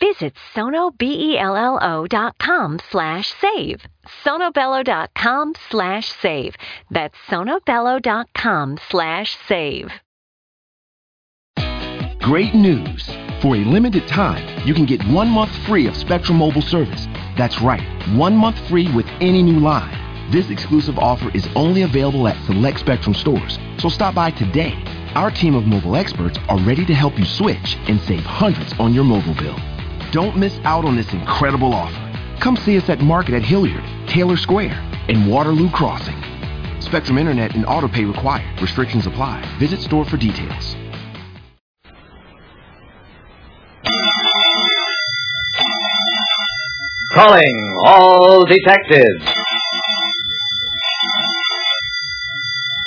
Visit sonobello.com slash save. sonobello.com slash save. That's sonobello.com slash save. Great news! For a limited time, you can get one month free of Spectrum Mobile service. That's right, one month free with any new line. This exclusive offer is only available at select Spectrum stores, so stop by today. Our team of mobile experts are ready to help you switch and save hundreds on your mobile bill. Don't miss out on this incredible offer. Come see us at Market at Hilliard, Taylor Square, and Waterloo Crossing. Spectrum Internet and autopay required. Restrictions apply. Visit store for details. Calling all detectives.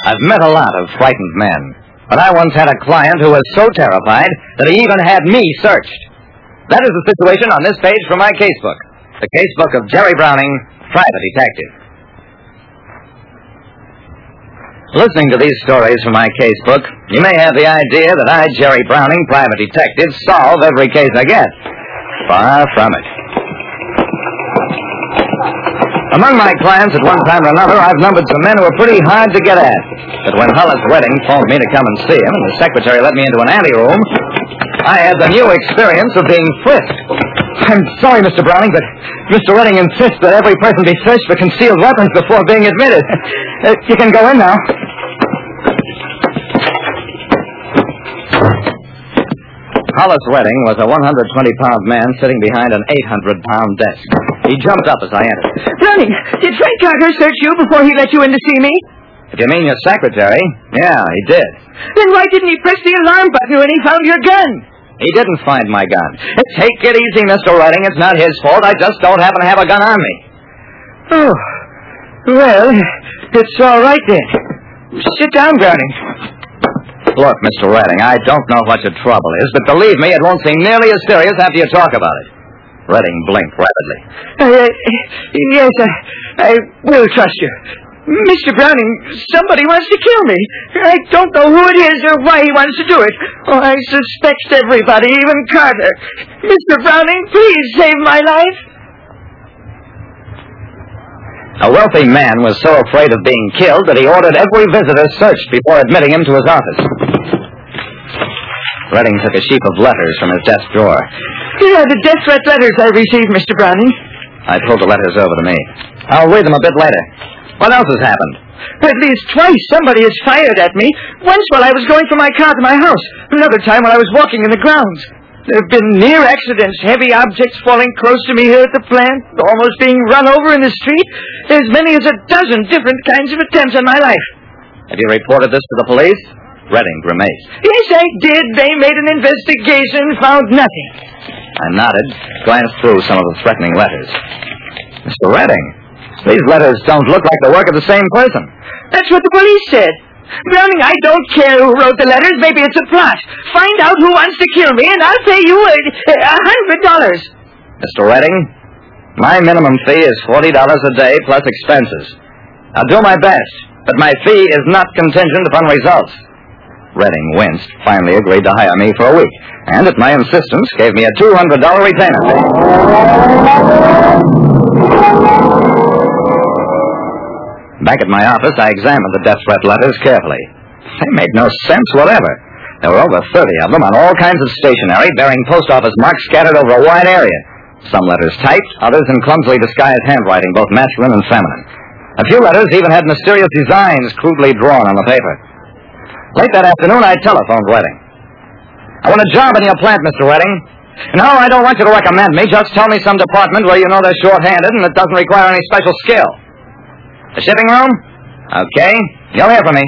I've met a lot of frightened men, but I once had a client who was so terrified that he even had me searched. That is the situation on this page from my casebook. The casebook of Jerry Browning, private detective. Listening to these stories from my casebook, you may have the idea that I, Jerry Browning, private detective, solve every case I get. Far from it. Among my clients at one time or another, I've numbered some men who were pretty hard to get at. But when Hollis Redding phoned me to come and see him, and the secretary let me into an anteroom, I had the new experience of being frisked. I'm sorry, Mr. Browning, but Mr. Redding insists that every person be searched for concealed weapons before being admitted. Uh, you can go in now. Hollis Redding was a 120-pound man sitting behind an 800-pound desk. He jumped up as I entered. Browning, did Frank Carter search you before he let you in to see me? If you mean your secretary, yeah, he did. Then why didn't he press the alarm button when he found your gun? He didn't find my gun. Take it easy, Mr. Redding. It's not his fault. I just don't happen to have a gun on me. Oh, well, it's all right then. Sit down, Browning. Look, Mr. Redding, I don't know what your trouble is, but believe me, it won't seem nearly as serious after you talk about it. Redding blinked rapidly. Uh, yes, I, I will trust you. Mr. Browning, somebody wants to kill me. I don't know who it is or why he wants to do it. Oh, I suspect everybody, even Carter. Mr. Browning, please save my life. A wealthy man was so afraid of being killed that he ordered every visitor searched before admitting him to his office. Redding took a sheaf of letters from his desk drawer. Here are the death threat letters I received, Mr. Browning. I pulled the letters over to me. I'll read them a bit later. What else has happened? At least twice somebody has fired at me. Once while I was going from my car to my house. Another time while I was walking in the grounds. There have been near accidents, heavy objects falling close to me here at the plant, almost being run over in the street. As many as a dozen different kinds of attempts on my life. Have you reported this to the police? Redding grimaced. Yes, I did. They made an investigation, found nothing. I nodded, glanced through some of the threatening letters. Mr. Redding, these letters don't look like the work of the same person. That's what the police said. Browning, I don't care who wrote the letters. Maybe it's a plot. Find out who wants to kill me, and I'll pay you a, a hundred dollars. Mr. Redding, my minimum fee is $40 a day plus expenses. I'll do my best, but my fee is not contingent upon results. Redding winced, finally agreed to hire me for a week, and at my insistence gave me a $200 retainer fee. Back at my office, I examined the death threat letters carefully. They made no sense whatever. There were over 30 of them on all kinds of stationery bearing post office marks scattered over a wide area. Some letters typed, others in clumsily disguised handwriting, both masculine and feminine. A few letters even had mysterious designs crudely drawn on the paper. Late that afternoon, I telephoned Redding. I want a job in your plant, Mr. Redding. No, I don't want you to recommend me. Just tell me some department where you know they're short-handed and it doesn't require any special skill. The shipping room? Okay. You'll hear from me.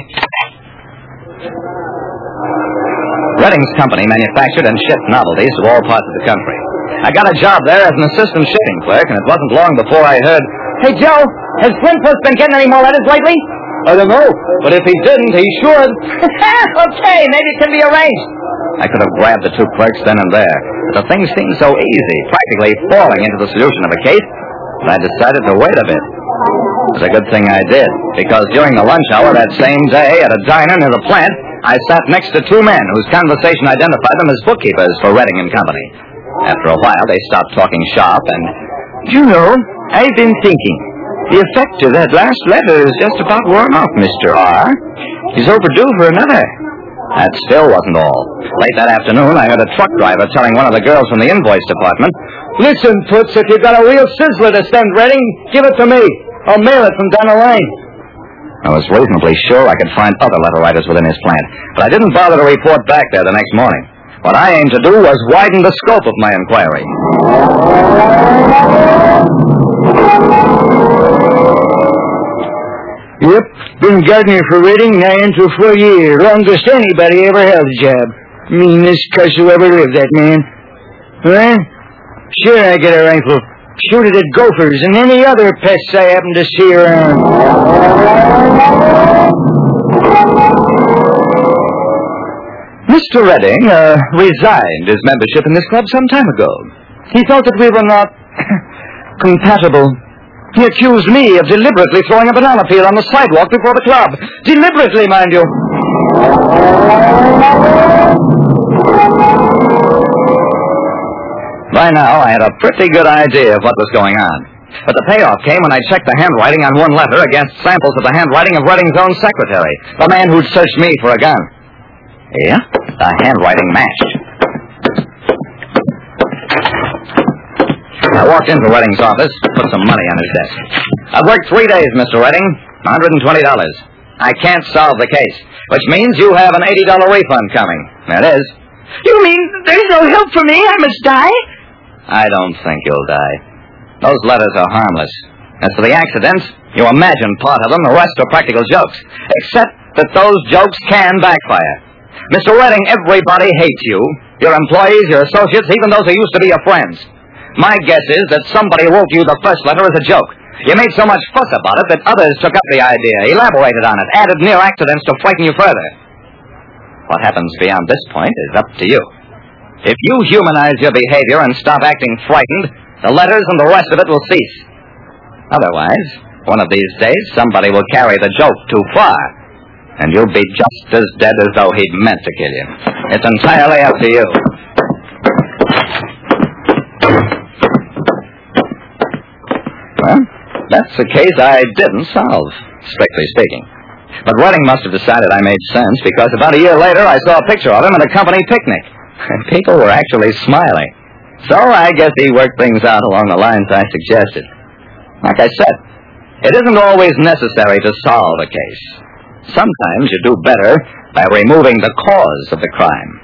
Redding's company manufactured and shipped novelties to all parts of the country. I got a job there as an assistant shipping clerk, and it wasn't long before I heard, Hey, Joe, has Flint been getting any more letters lately? I don't know, but if he didn't, he should. okay, maybe it can be arranged. I could have grabbed the two clerks then and there, but the thing seemed so easy, practically falling into the solution of a case, that I decided to wait a bit. It was a good thing I did, because during the lunch hour that same day at a diner near the plant, I sat next to two men whose conversation identified them as bookkeepers for Redding and Company. After a while, they stopped talking shop and. do You know, I've been thinking. The effect of that last letter is just about worn off, Mr. R. He's overdue for another. That still wasn't all. Late that afternoon, I heard a truck driver telling one of the girls from the invoice department, Listen, Toots, if you've got a real sizzler to send Redding, give it to me. I'll mail it from down the line. I was reasonably sure I could find other letter writers within his plant, but I didn't bother to report back there the next morning. What I aimed to do was widen the scope of my inquiry. Yep, been gardener for Redding nigh into four years. Longest anybody ever held a job. Meanest cuss who ever lived, that man. Well, sure I get a rifle. Shoot it at gophers and any other pests I happen to see around. Mr. Redding uh, resigned his membership in this club some time ago. He thought that we were not compatible. He accused me of deliberately throwing a banana peel on the sidewalk before the club. Deliberately, mind you. By now, I had a pretty good idea of what was going on. But the payoff came when I checked the handwriting on one letter against samples of the handwriting of Redding's own secretary, the man who'd searched me for a gun. Yeah, the handwriting matched. I walked into Redding's office, put some money on his desk. I've worked three days, Mr. Redding. $120. I can't solve the case, which means you have an $80 refund coming. That is. You mean there's no help for me? I must die? I don't think you'll die. Those letters are harmless. As for the accidents, you imagine part of them, the rest are practical jokes. Except that those jokes can backfire. Mr. Redding, everybody hates you. Your employees, your associates, even those who used to be your friends. My guess is that somebody wrote you the first letter as a joke. You made so much fuss about it that others took up the idea, elaborated on it, added near accidents to frighten you further. What happens beyond this point is up to you. If you humanize your behavior and stop acting frightened, the letters and the rest of it will cease. Otherwise, one of these days, somebody will carry the joke too far, and you'll be just as dead as though he'd meant to kill you. It's entirely up to you. That's a case I didn't solve, strictly speaking. But Redding must have decided I made sense because about a year later I saw a picture of him at a company picnic. And people were actually smiling. So I guess he worked things out along the lines I suggested. Like I said, it isn't always necessary to solve a case. Sometimes you do better by removing the cause of the crime.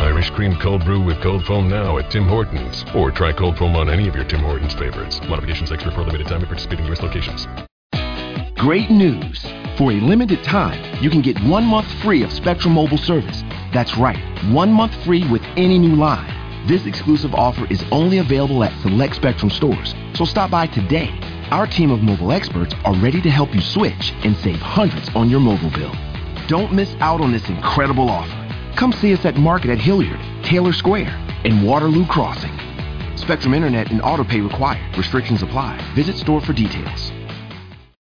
Irish cream cold brew with cold foam now at Tim Hortons. Or try cold foam on any of your Tim Hortons favorites. Modifications extra for a limited time at participating U.S. locations. Great news! For a limited time, you can get one month free of Spectrum Mobile service. That's right, one month free with any new line. This exclusive offer is only available at select Spectrum stores, so stop by today. Our team of mobile experts are ready to help you switch and save hundreds on your mobile bill. Don't miss out on this incredible offer. Come see us at Market at Hilliard, Taylor Square, and Waterloo Crossing. Spectrum Internet and autopay required. Restrictions apply. Visit store for details.